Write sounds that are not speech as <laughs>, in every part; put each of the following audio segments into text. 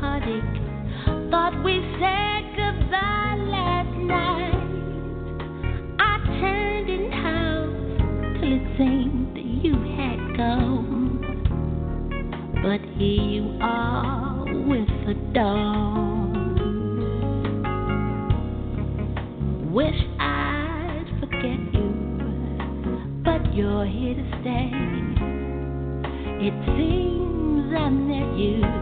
heartache. Thought we said goodbye last night. I turned till it seemed that you had gone. But here you are with the dawn. Wish I'd forget you, but you're here to stay. It seems I met you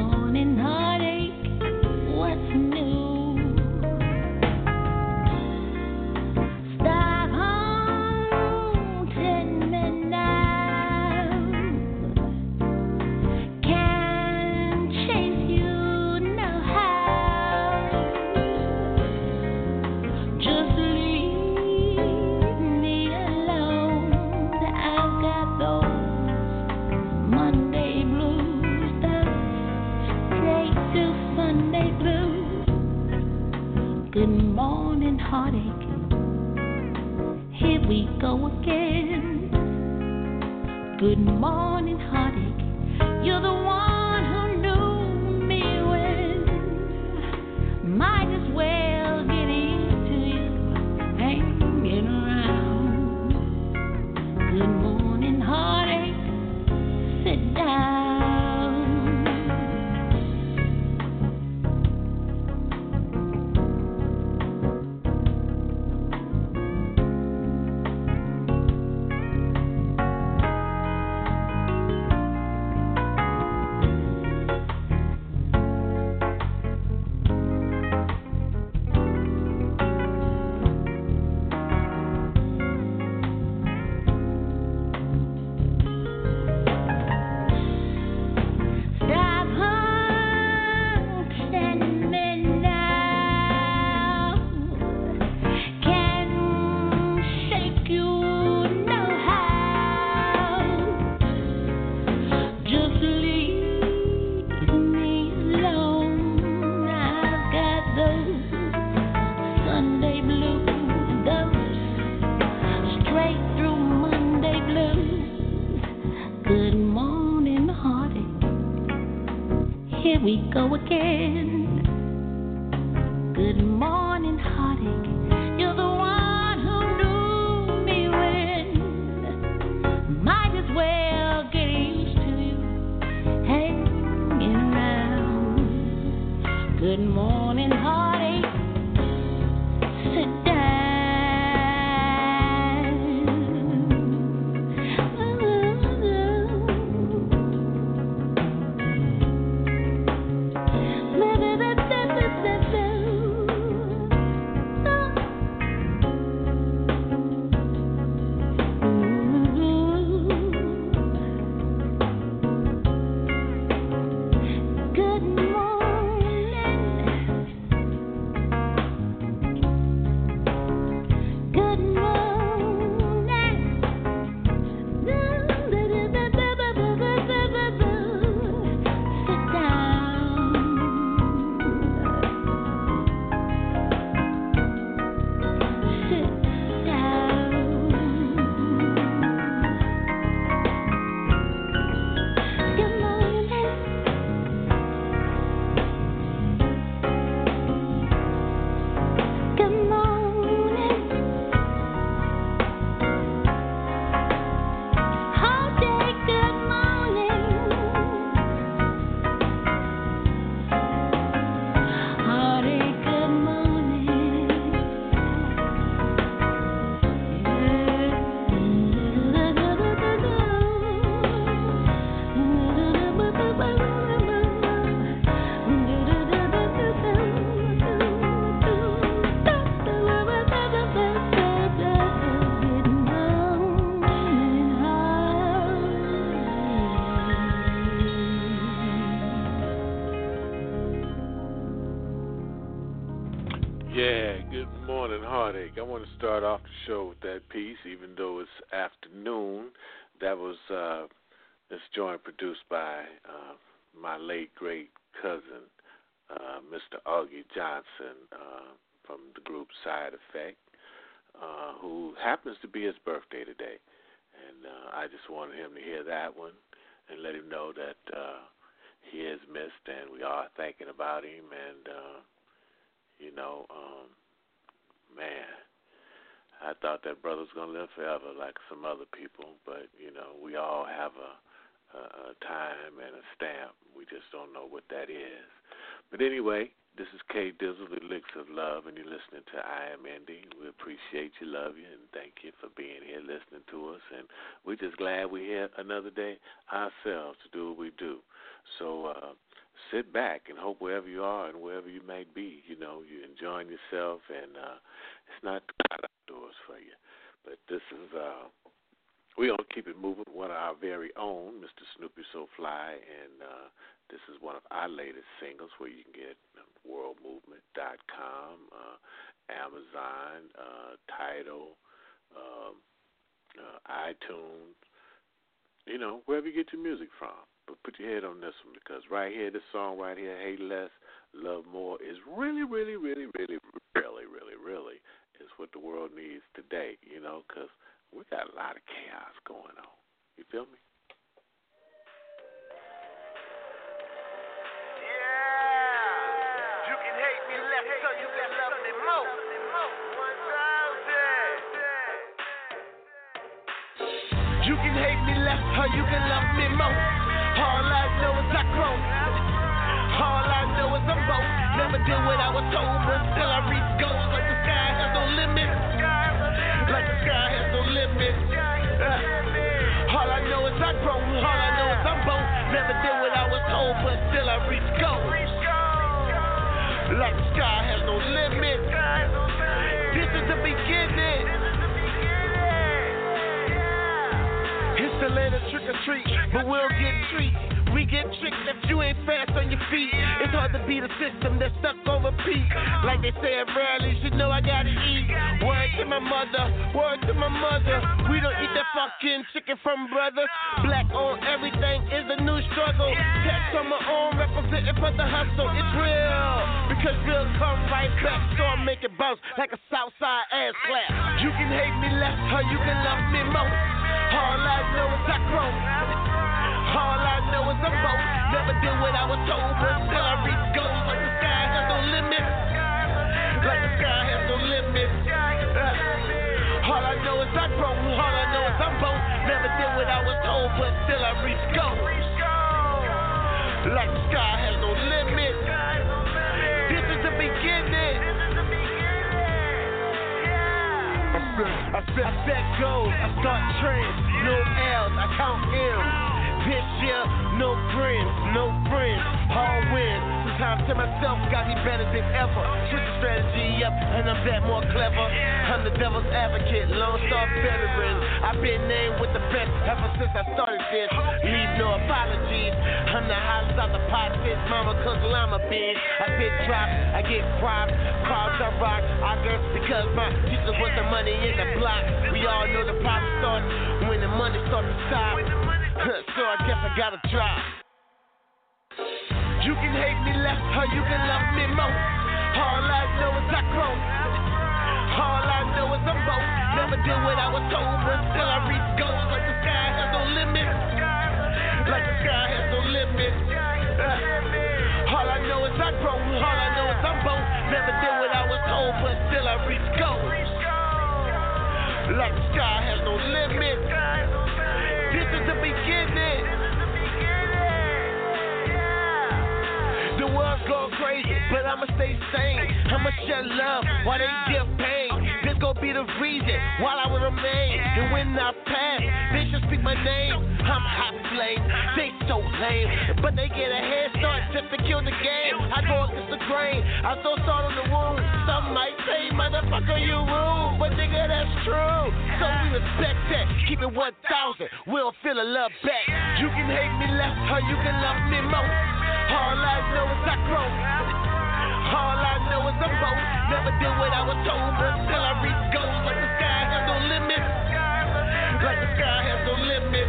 I thought that brother was gonna live forever like some other people, but you know, we all have a, a, a time and a stamp. We just don't know what that is. But anyway, this is K Dizzle, the Elixir of Love, and you're listening to I Am Indi. We appreciate you, love you, and thank you for being here listening to us. And we're just glad we're here another day ourselves to do what we do. So uh, sit back and hope wherever you are and wherever you may be, you know, you're enjoying yourself and uh it's not too hot outdoors for you. But this is uh we gonna keep it moving one of our very own, Mr. Snoopy So Fly, and uh this is one of our latest singles where you can get worldmovement.com, uh Amazon, uh Tidal, um uh iTunes, you know, wherever you get your music from. But put your head on this one because right here, this song right here, Hate Less, Love More, is really, really, really, really, really, what the world needs today, you know, because we got a lot of chaos going on. You feel me? Yeah. You can hate me less, or you can love me more. All I know is I grow. All I know is I'm both. Never did what I was told, but still Never did what I was told, but still I reach goals. Like the sky has no limit. This is the beginning. It's the of trick or treat, but we'll get treats. We get tricked you ain't fast on your feet. It's hard to beat a system that's stuck on repeat. Like they say at rallies, you know I gotta eat. Word to my mother, word to my mother. We don't eat that fucking chicken from brothers. Black on everything is a new struggle. Tax on my own, representing for the hustle. It's real, because real come right back. So I make it bounce like a Southside ass clap. You can hate me less, or you can love me more. All I know is I grow. All I know is I'm both. Never did what I was told, but still I reach goals like the sky has no limit. Like the sky has no limit. Uh, all I know is I grow. All I know is I'm both. Never did what I was told, but still I reach goals. Like the sky has no limit. This is the beginning. I set, I set, goals, I start trends, no L's, I count M's. This year, no friends, no friends, all wins. Sometimes to myself, got me better than ever. Switch the strategy up, and I'm that more clever. I'm the devil's advocate, Lone Star veteran. I've been named with the best ever since I started this. Leave no apologies. I'm the hottest out the pot, fit mama, cause llama bean. I fit drops, I get props, crowds I rock. I girls because my teacher was the money in the block. We all know the problem starts when the money starts to stop. <coughs> so I guess I gotta try. You can hate me less, or you can love me more. All I know is I grow. All I know is I'm both. Never did what I was told, but still I reach goals like the sky has no limit. Like the sky has no limit. Uh, all I know is I grow. All I know is I'm both. Never did what I was told, but still I reach goals. Like the sky has no limit. This is the beginning. Yeah The world's going crazy, but I'ma stay sane. I'ma share love while they give pain. Be the reason while I will remain. And when I pass, they should speak my name. I'm hot flame, they so lame, but they get a head start just to kill the game. I go against the grain, I throw salt on the wound. Some might say, motherfucker, you rude, but nigga, that's true. So we respect that, keep it 1,000, we'll feel the love back. You can hate me less, or you can love me more. All I know is I grow. All I know is I'm bold. Never did what I was told, but still I reach goals like the sky has no limit. Like the sky has no limit.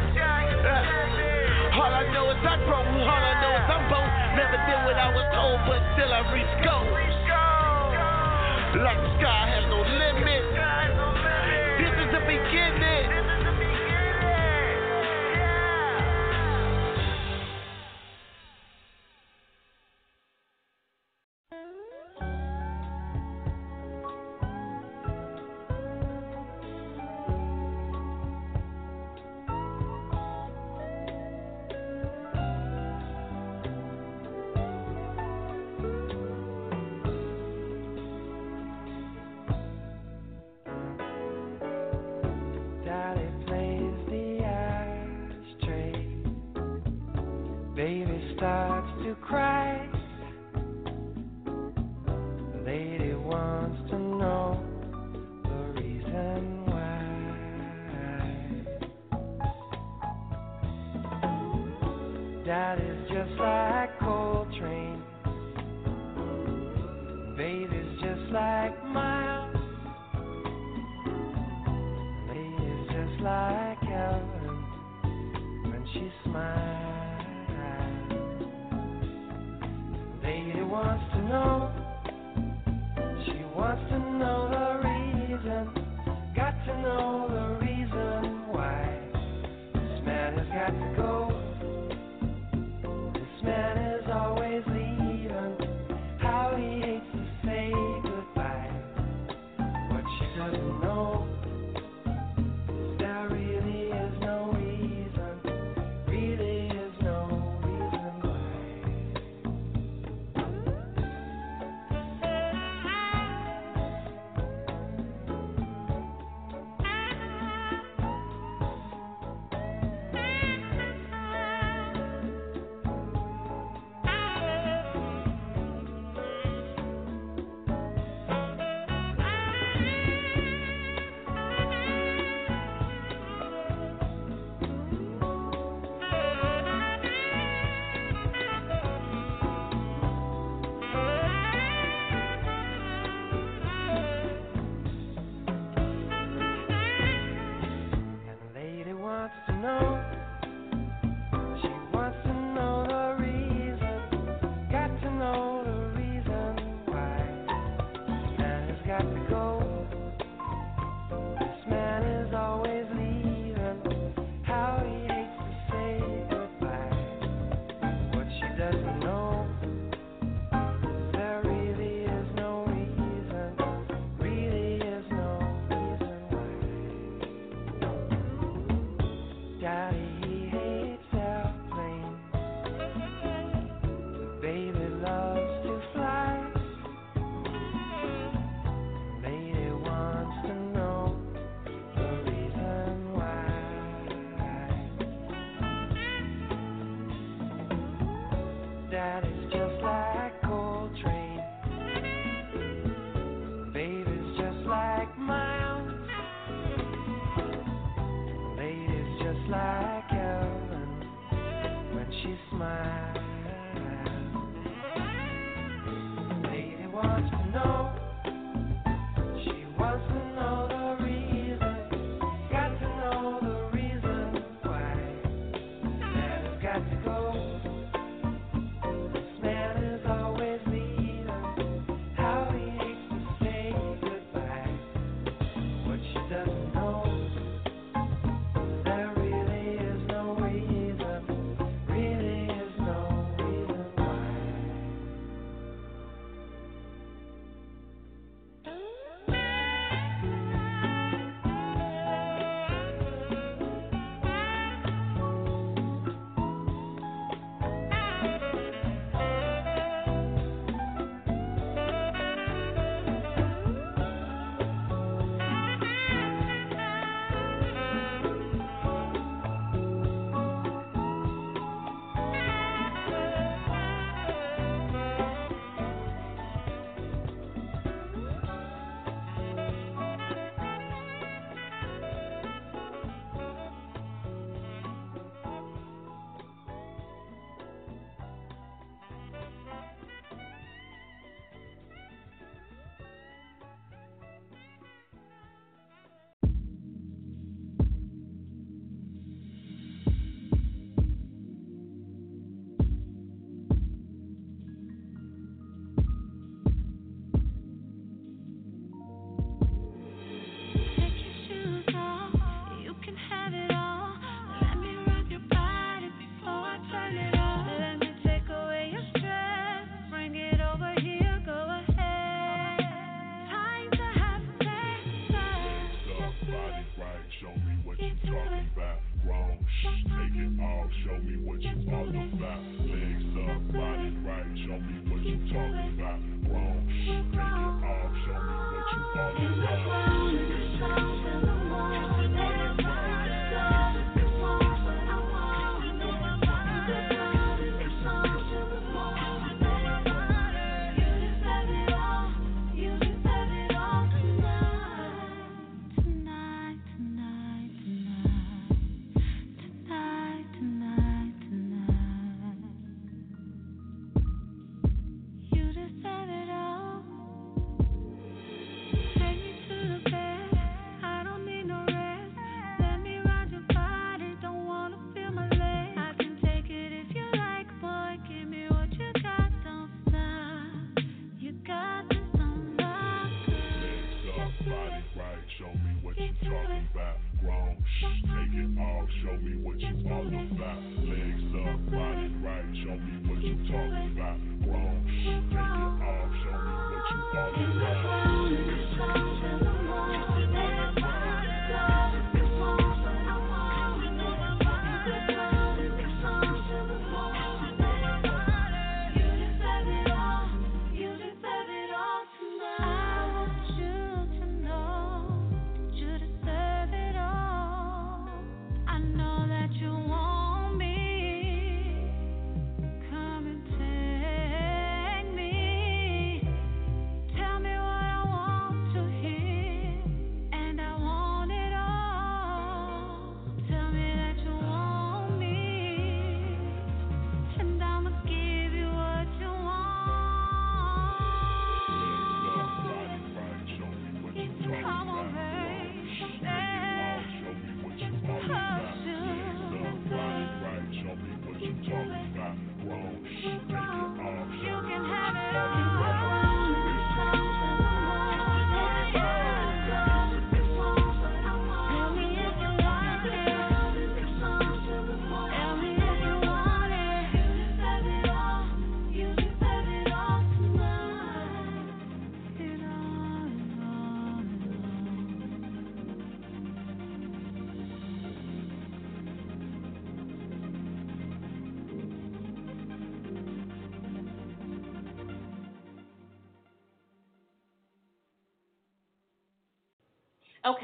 Uh, all I know is I grow. All I know is I'm bold. Never did what I was told, but still I reach goals. Like the sky has no limit. This is the beginning.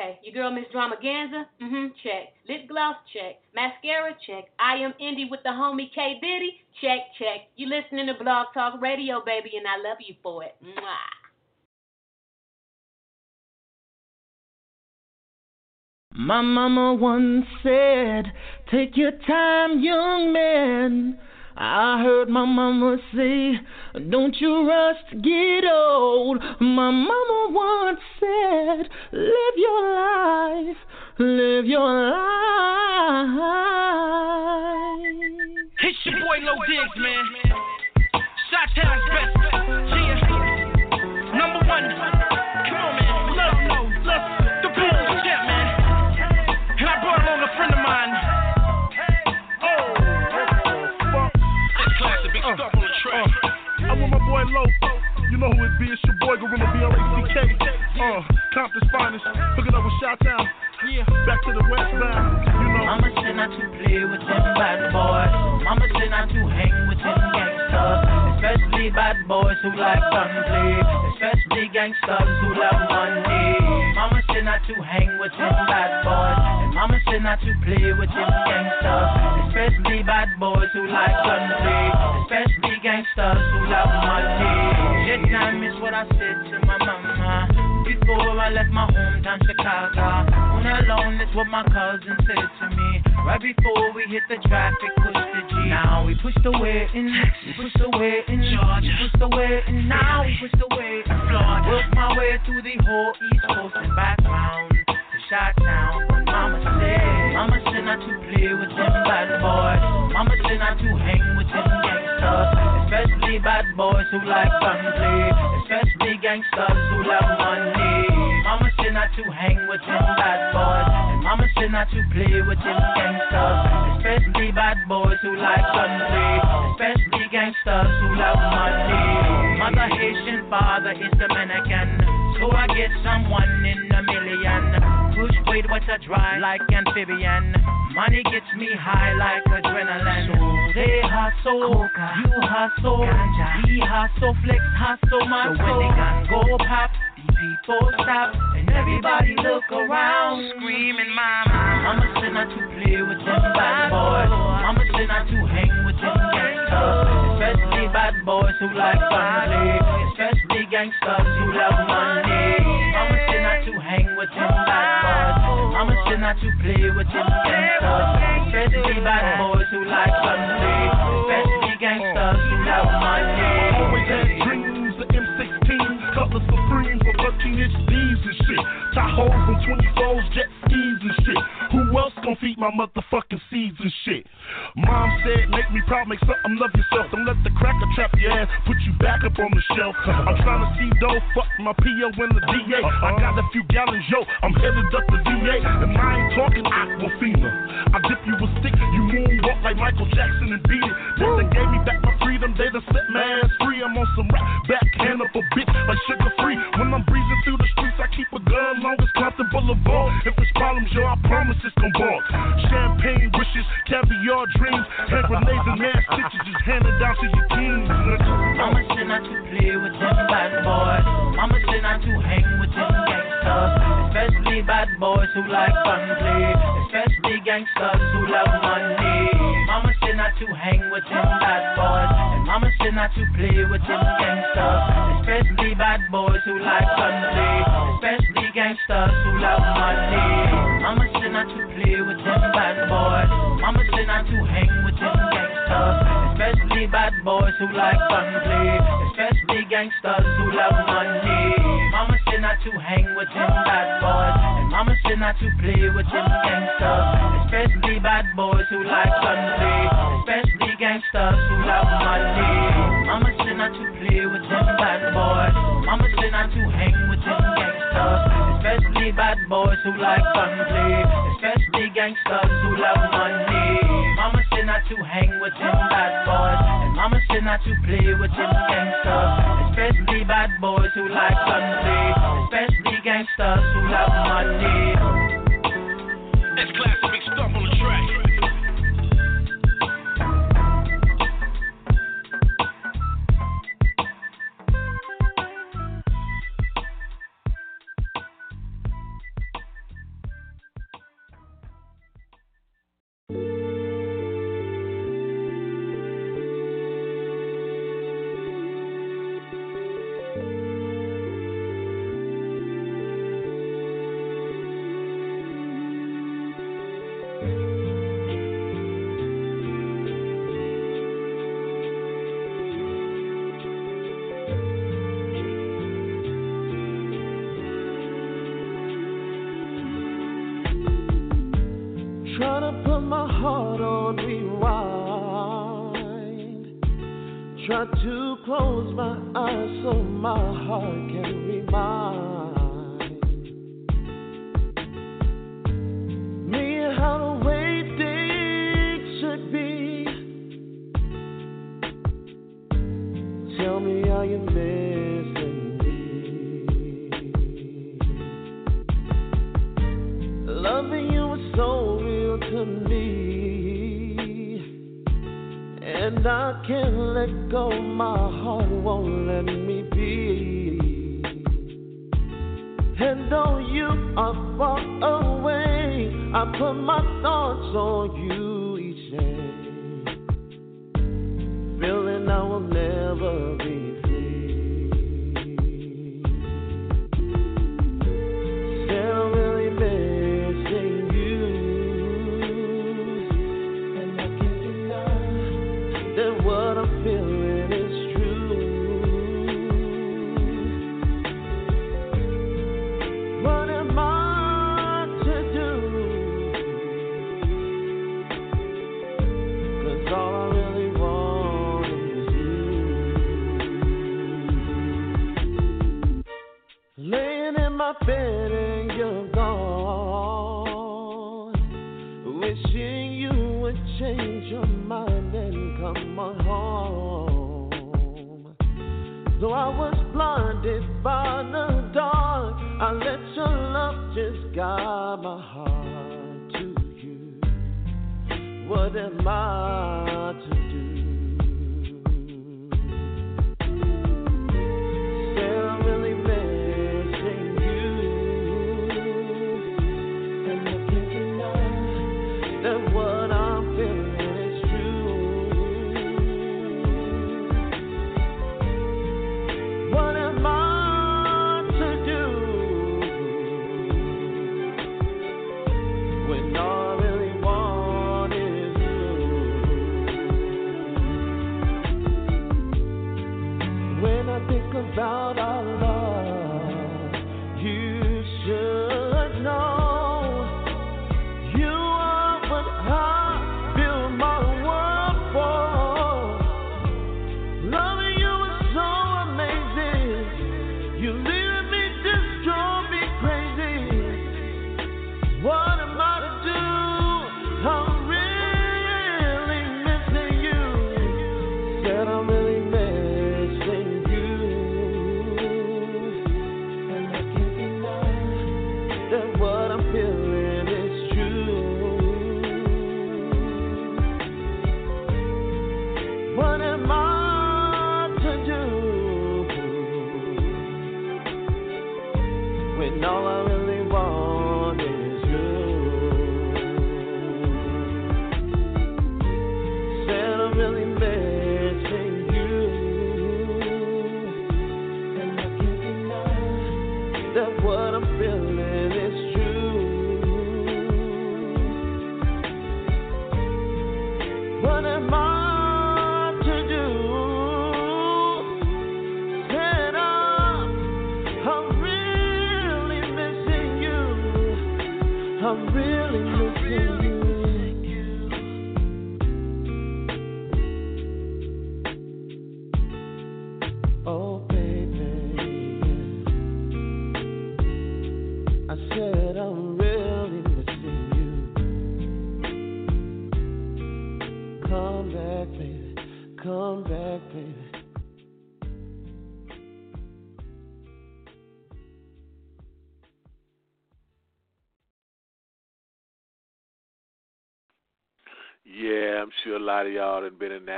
Okay, your girl Miss Dramaganza, mm-hmm, check. Lip gloss, check. Mascara, check. I am Indi with the homie K Diddy, check, check. You listening to Blog Talk Radio, baby, and I love you for it. Mwah. My mama once said, Take your time, young man. I heard my mama say, Don't you rush to get old. My mama once said, Live your life, live your life. It's your boy Low Diggs, man. Shot best. Like fun. Especially gangsters who love money. Mama said not to hang with them bad boys. And mama said not to play with them gangsters. Especially bad boys who like fun play. Especially gangsters who love money. This time is what I said to. Before I left my hometown, Chicago. On alone, that's what my cousin said to me. Right before we hit the traffic, push the G. Now we push the way in, Texas, push the way in Georgia, we push the way in. Now we push the way in Florida. Work my way through the whole East Coast and back round to. Mama said, Mama said not to play with them bad boys. Mama said not to hang with them gangsters, especially bad boys who like fun play, especially gangsters who love money. Mama said not to hang with them bad boys. And mama said not to play with them gangsters. Especially bad boys who like gun play. Especially gangsters who love money. Mother Haitian, father is Dominican. So I get someone in a million. Push weight, what's a dry like amphibian. Money gets me high like adrenaline. So they hustle, you hustle, he hustle, flex hustle, my so when they gun go pop people stop. And everybody look around, screaming, Mama. Mama said not to play with them oh, bad boys. Mama said not to hang with them oh, gangsters, especially bad boys who like fun not to play with oh, them gangsters, especially bad boys who like oh. fun play, especially gangsters who love money. Oh. Always had dreams, the M16, Cutlass Supreme for 13 inch D's and shit. Tahoes and 24s, jet my motherfucking seeds and shit? Mom said, make me proud, make something love yourself. Don't let the cracker trap your ass, put you back up on the shelf. I'm trying to see dough, fuck my PO and the DA. I got a few gallons, yo, I'm headed up the VA. And I ain't talking Aquafina. I dip you a stick, you moonwalk like Michael Jackson and beat it. Then they gave me back my freedom, they done set my ass free. I'm on some rap, backhand up a bitch like sugar free. When I'm breezing through the streets, I keep a gun long as Compton Boulevard. If there's problems, yo, I promise it's gon' ball. Champagne wishes, caviar dreams, hand grenades and mass stitches just handed down to your teens. Mama said not to play with them bad boys. Mama said not to hang with them gangsters. Especially bad boys who like fun play. Especially gangsters who love money. Mama not to hang with them bad boys. And mama said not to play with them gangsters. Especially bad boys who like play. Especially gangsters who love money. Mama said not to play with them bad boys. Mama said not to hang with them gangsters. Especially bad boys who like play. Especially gangsters who love money. Not to hang with them bad boys. And mama said not to play with them gangsters. Especially bad boys who like fun play. Especially gangsters who love money. Mama said not to play with them bad boys. Mama said not to hang with them gangsters. Especially bad boys who like fun play. Especially gangsters who love money. Mama said not to hang with them bad boys. And mama said not to play with them gangsters. Especially bad boys who like play. Especially gangsters who love money. That's classic stuff on the track.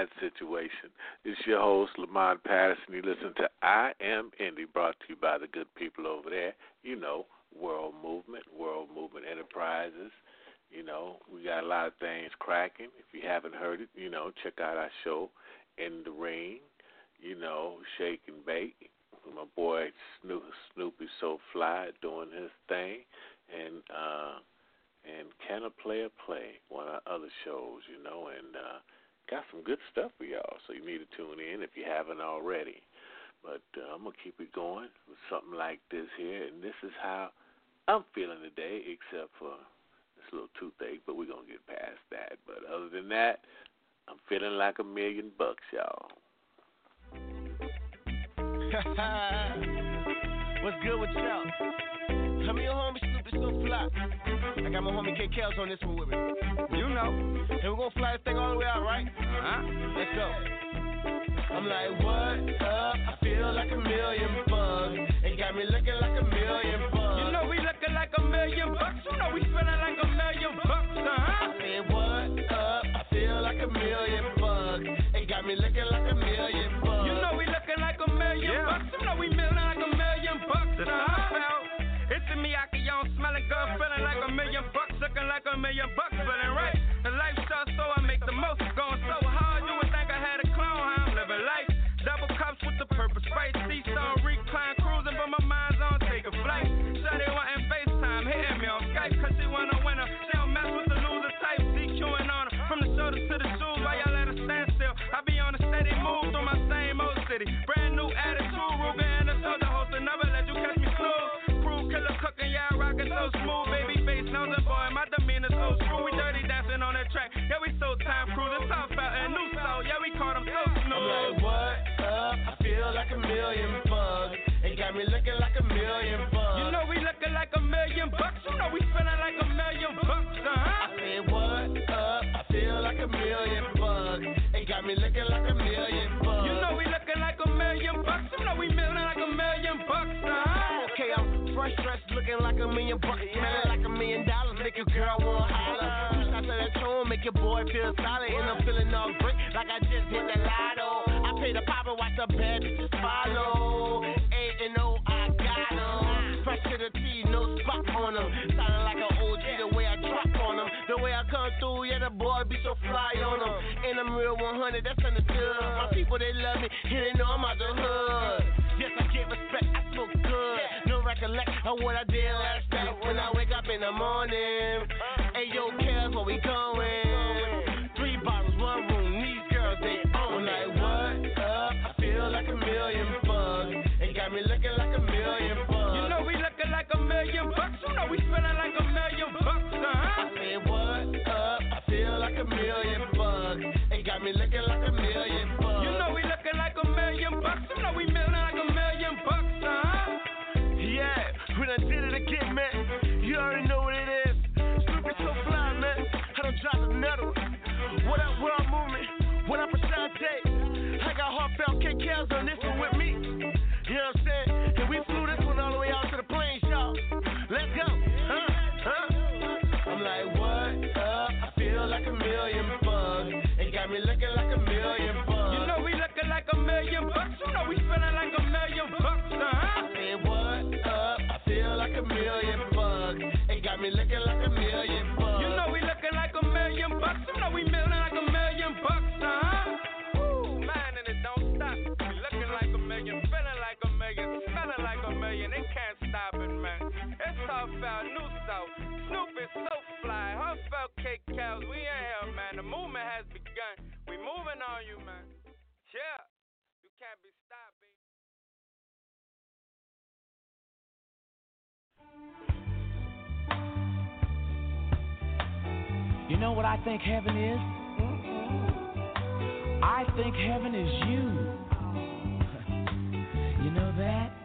That situation. It's your host, Lamont Patterson. You listen to I Am Indi, brought to you by the good people over there. You know, World Movement, World Movement Enterprises. You know, we got a lot of things cracking. If you haven't heard it, you know, check out our show, In the Ring. You know, Shake and Bake. My boy Snoop, Snoopy So Fly doing his thing. And, uh, and Can a Player Play, one of our other shows, you know, and uh, got some good stuff for y'all. So you need to tune in if you haven't already. But uh, I'm gonna keep it going with something like this here, and this is how I'm feeling today, except for this little toothache. But we're gonna get past that. But other than that, I'm feeling like a million bucks, y'all. <laughs> What's good with y'all? Tell me your homie So fly. I got my homie K Kels on this one with me. You know. And we're gonna fly this thing all the way out, right? Uh-huh. Let's go. I'm like, what up? I feel like a million bucks. It got me looking like a million bucks. You know we looking like a million bucks. You know we spending like a million bucks, uh-huh. I said, what up? I feel like a million bucks. Smelling good, feeling like a million bucks, looking like a million bucks, feeling right. The lifestyle, so I make the most. Going so hard, you would think I had a clone. How I'm living life. Double cups with the purpose, right? C-Stone, recline, time cruising. South out and new soul, yeah, we caught them so smooth. I'm like, what up? I feel like a million bucks. It got me looking like a million bucks. You know we looking like a million bucks. You know we spending like a million bucks, uh huh. I said, what up? I feel like a million bucks. It got me looking like a million bucks. You know we looking like a million bucks. You know we million like a million bucks, uh huh. Okay, I'm fresh dressed, looking like a million bucks, smelling like a million dollars, make your girl wanna holler. Make your boy feel solid, and I'm feeling all great, like I just hit the lotto. I pay the pop and watch the bad bitches follow. A and O, I got them. Fresh to the T, no spot on them. Sounding like an OG the way I drop on them. The way I come through, yeah, the boy be so fly on them. And I'm real 100, that's understood. My people, they love me, and they know I'm out the hood. Yes, I get respect, I smoke good. No recollect of what I did last night when I wake up in the morning. Hey, yo, cares where we going? We like a million bucks, huh? Yeah, we done did it again, man. You already know what it is. Snoopy so fly, man. I done dropped the. we feeling like a million bucks, huh? Say what up? I feel like a million bucks. It got me looking like a million bucks. You know we looking like a million bucks. You know we feeling like a million bucks, huh? Man, and it don't stop. We looking like a million, feeling like a million, smelling like a million. Can't stop it, man. It's new south. Snoop is so fly. Cows. We in here, man. The movement has begun. We moving on you, man. Yeah can't be stopped, You know what I think heaven is? I think heaven is you. <laughs> you know that?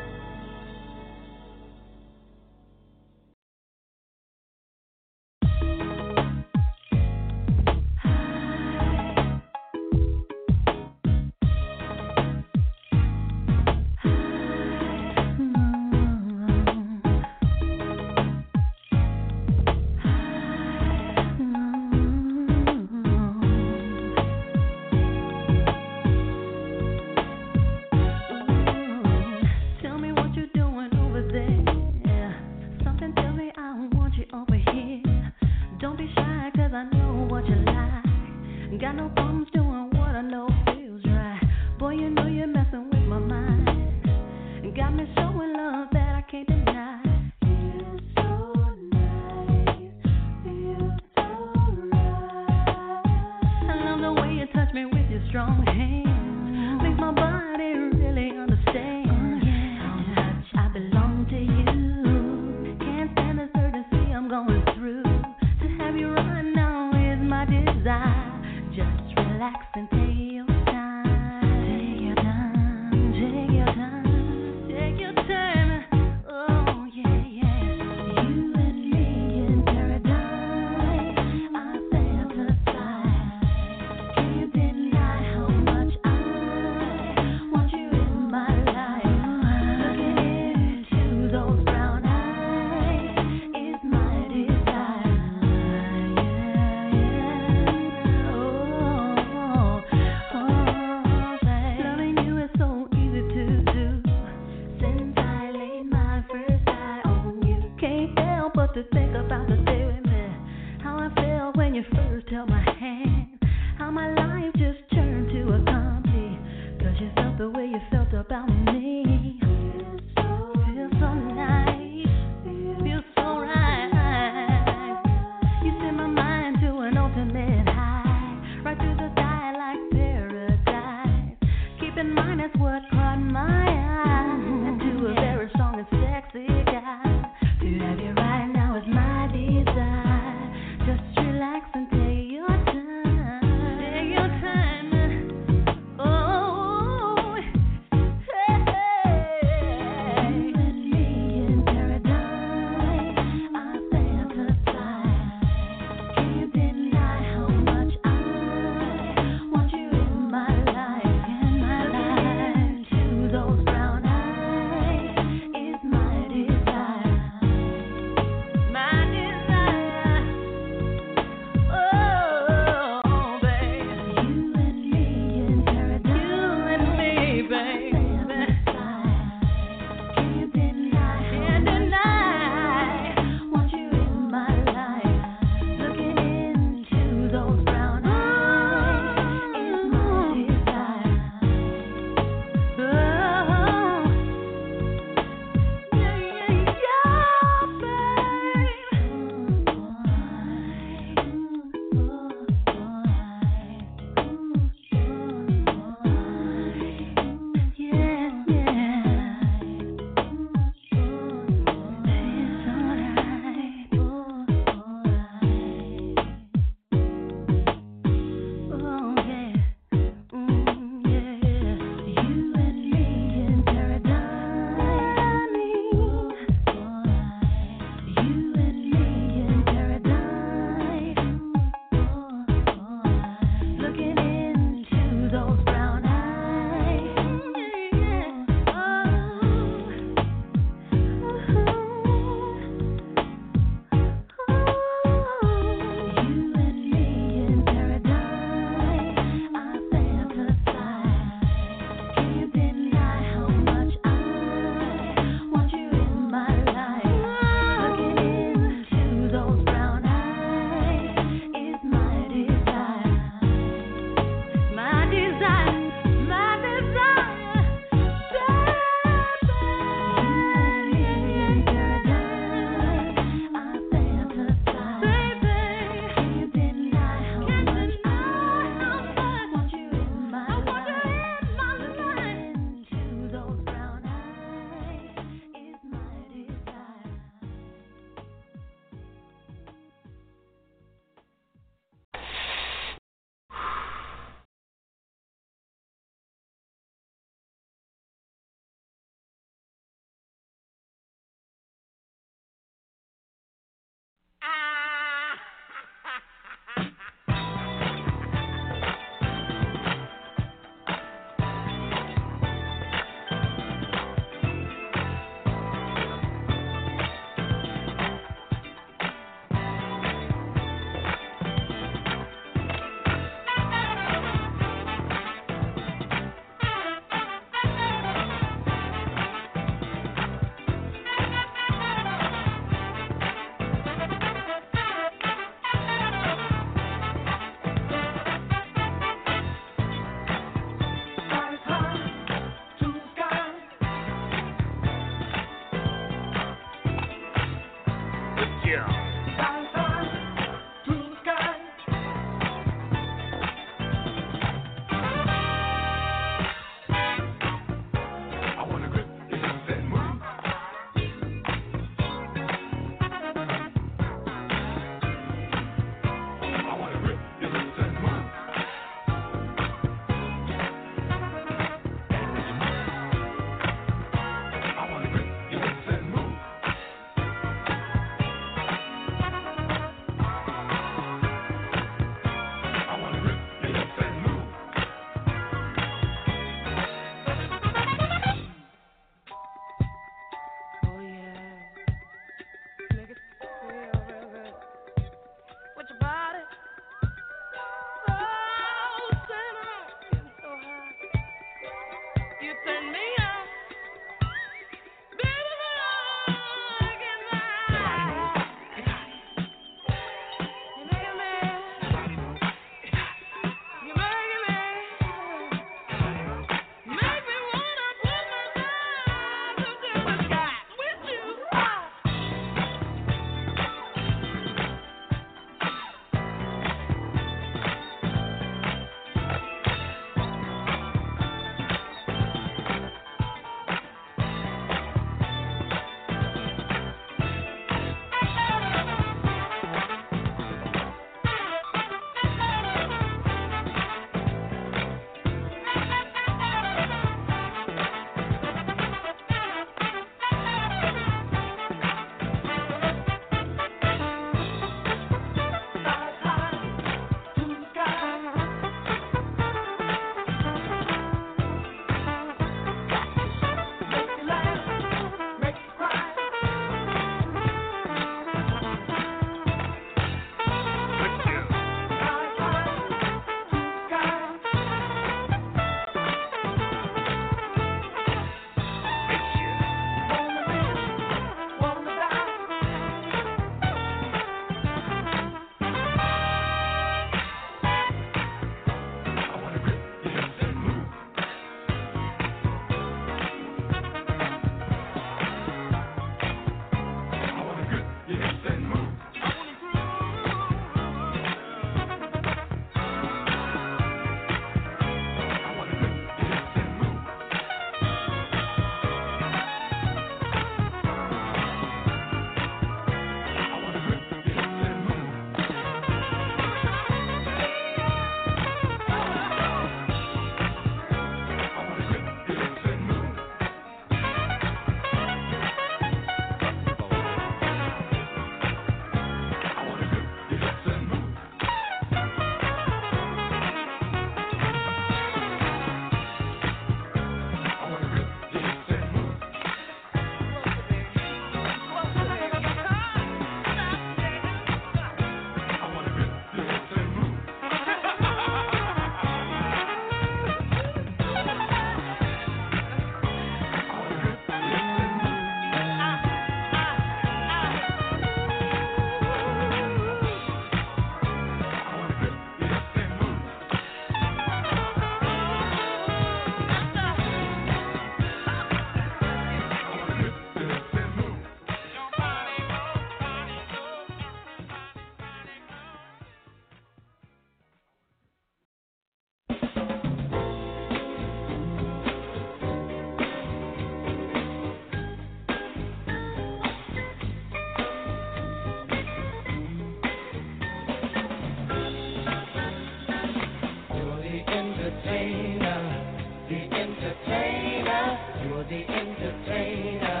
entertainer. You're the entertainer.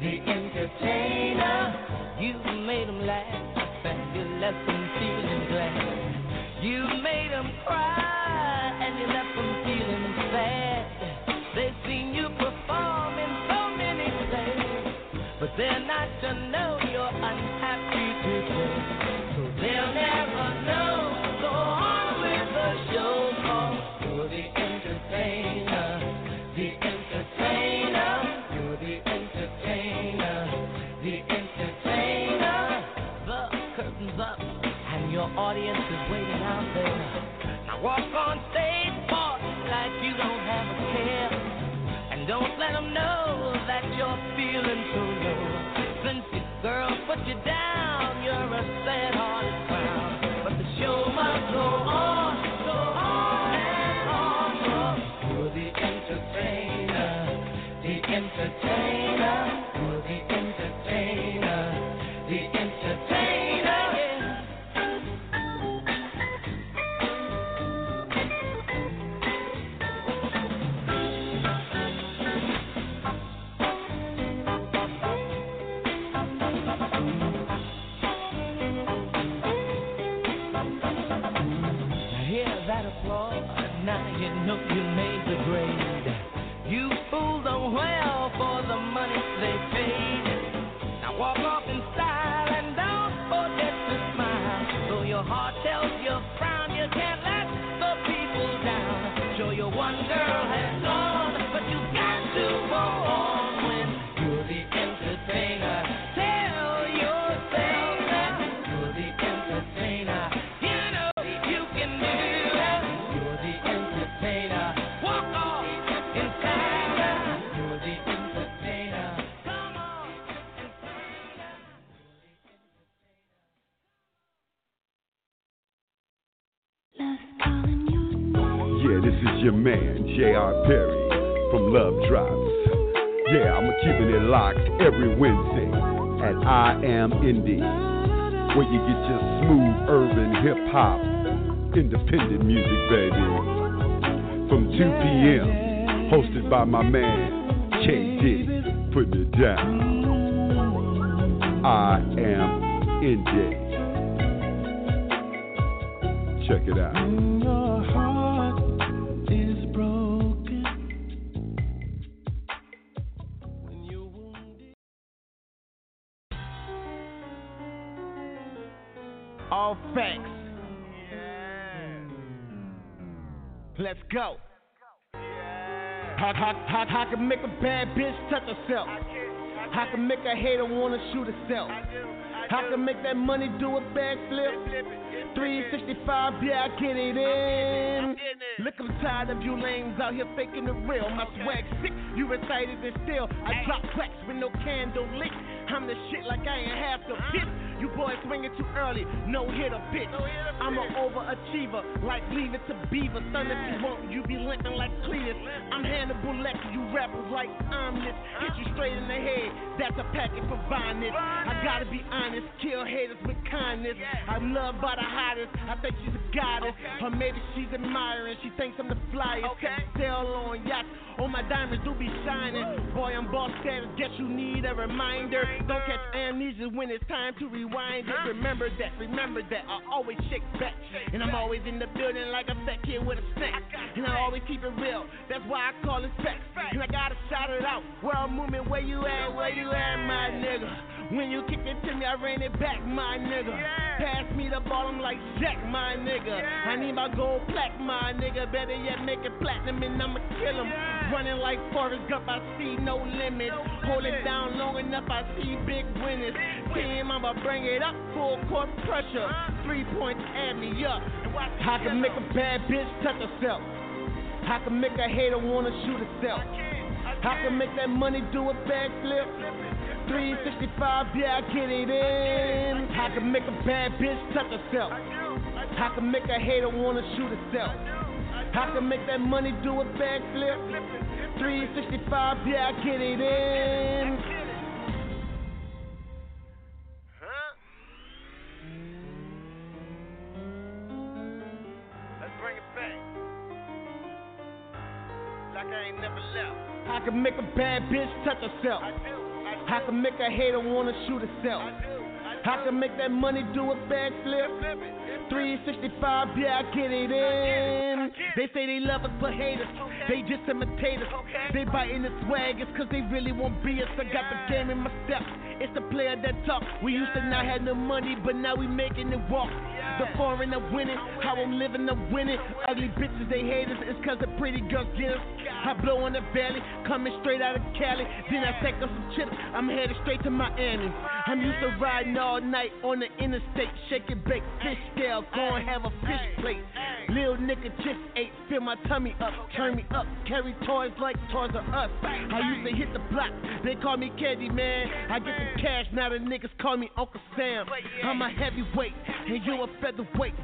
The entertainer. You made them laugh. You feeling. You made them cry. Let them know that you're feeling so low. Your girl put you down, J.R. Perry from Love Drops. Yeah, I'm keeping it locked every Wednesday at I Am Indi, where you get your smooth urban hip hop, independent music, baby. From 2 p.m., hosted by my man, K. Diddy, putting it down. I Am Indi. Check it out. How can make a bad bitch touch herself? I can make a hater wanna shoot herself? I can make that money do a backflip? 365, yeah, I get it in. Look, I'm tired of you lames out here faking the real. My swag sick, you recited it still. I drop cracks with no candle lit. I'm the shit like I ain't half the bitch. You boys swinging too early, no hitter, bitch. I'm an overachiever, like leave it to Beaver. Son, if you want, you be limping like Cletus. I'm Hannibal Lecter, you rappers like omelets. Hit you straight in the head, that's a packet for violence. I gotta be honest, kill haters with kindness. I'm loved by the hottest, I think she's a goddess. Or maybe she's admiring, she thinks I'm the flyest. Sail on yachts, all my diamonds do be shining. Boy, I'm boss status, guess you need a reminder. Don't catch amnesia when it's time to rewind it. Remember that, remember that. I always shake back. And I'm always in the building like a fat kid with a snack. And I always keep it real, that's why I call it facts. And I gotta shout it out. Where I'm moving, where you at, where you at, my nigga? When you kick it to me, I ran it back, my nigga. Pass me the ball, I'm like Jack, my nigga. I need my gold plaque, my nigga. Better yet, make it platinum and I'ma kill him. Running like Forrest Gump, I see no limit. Hold it down long enough, I see big winners. Team, I'ma bring it up, full court pressure. Three points, add me up. How can make a bad bitch touch herself? How can make a hater wanna shoot herself? How can make that money do a backflip? 365, yeah, I get it in. I can make a bad bitch touch herself? I can make a hater wanna shoot herself? I can make that money do a backflip? 365, yeah, I get it in. Let's bring it back. Like I ain't never left. How can make a bad bitch touch herself? How can make a hater wanna shoot herself? I can make that money do a backflip. 365, yeah, I get it in. They say they love us but hate us. They just imitate us. They biting the swag, it's cause they really won't be us. I got the game in my steps. It's the player that talk. We used to not have no money, but now we making it walk. The foreign are winning, how I'm living, I'm winning. Ugly bitches, they hate us, it's cause the pretty girls get us. I blow on the valley, coming straight out of Cali. Then I take up some chips, I'm headed straight to Miami. I'm used to riding all night on the interstate, shaking bake, fish scale, go and have a fish plate. Lil nigga chips ate, fill my tummy up, turn me up, carry toys like Toys R Us. I used to hit the block, they call me Candy Man. I get the cash, now the niggas call me Uncle Sam. I'm a heavyweight, and you a featherweight.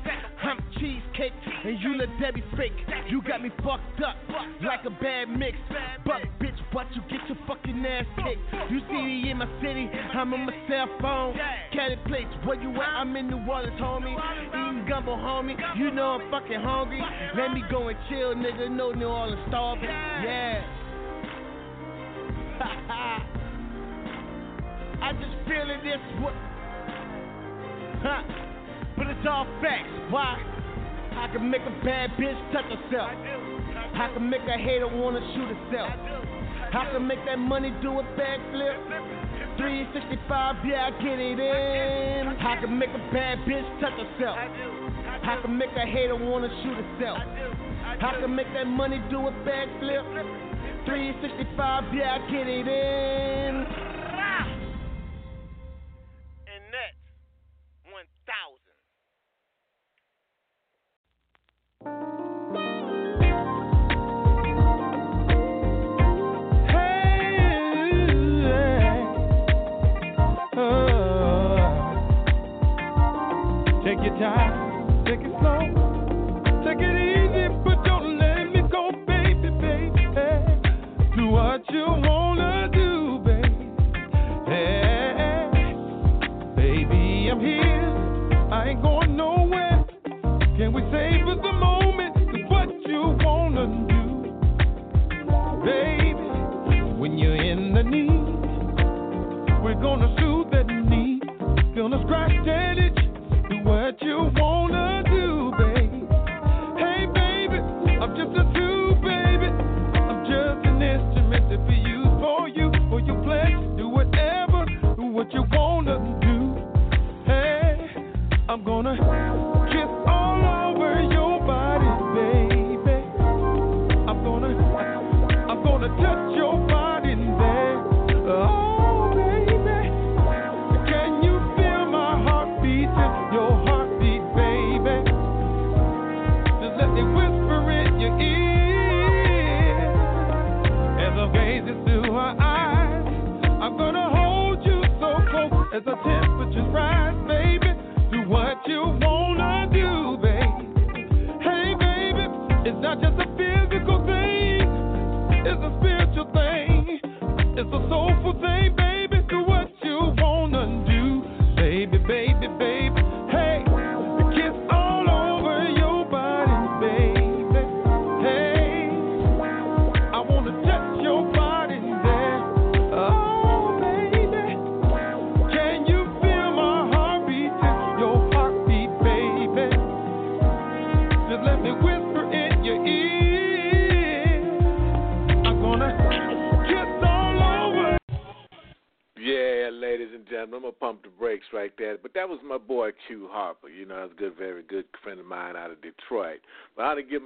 I'm cheesecake, and you little Debbie fake. You got me fucked up like a bad mix. But bitch, what you get your fucking ass kicked? You see me in my city, I'm on my cell phone. Caddy plates, where you at? I'm in New Orleans, homie. Eating gumbo, homie. You know I'm fucking hungry. Let me go and chill, nigga. No New Orleans starving. Yeah. <laughs> I just feeling this. What? Huh? But it's all facts. Why? I can make a bad bitch touch herself. I can make a hater wanna shoot herself. I can make that money do a backflip. 365, yeah, I get it in. I can make a bad bitch touch herself. I can make a hater wanna shoot herself. I can make that money do a backflip. 365, yeah, I get it in. Take it slow, take it easy, but don't let me go, baby, baby. Do what you wanna do, baby. Baby, I'm here. I ain't going nowhere. Can we savor the moment? It's what you wanna do, baby. When you're in the need, we're gonna soothe that need. Gonna scratch that itch.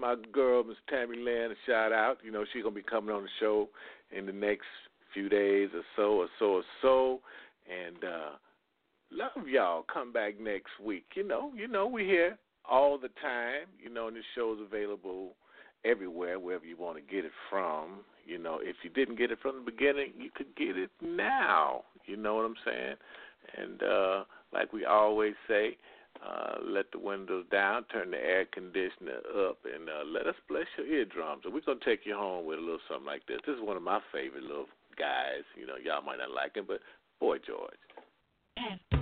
My girl, Miss Tammy Lynn, a shout out. You know, she's gonna be coming on the show in the next few days or so, or so, or so. And uh love y'all. Come back next week. You know, you know, we're here all the time. You know, and this show's available everywhere, wherever you want to get it from. You know, if you didn't get it from the beginning, you could get it now. You know what I'm saying? And uh like we always say, uh, let the windows down, turn the air conditioner up, and uh, let us bless your eardrums. And we're going to take you home with a little something like this. This is one of my favorite little guys. You know, y'all might not like him, but Boy George.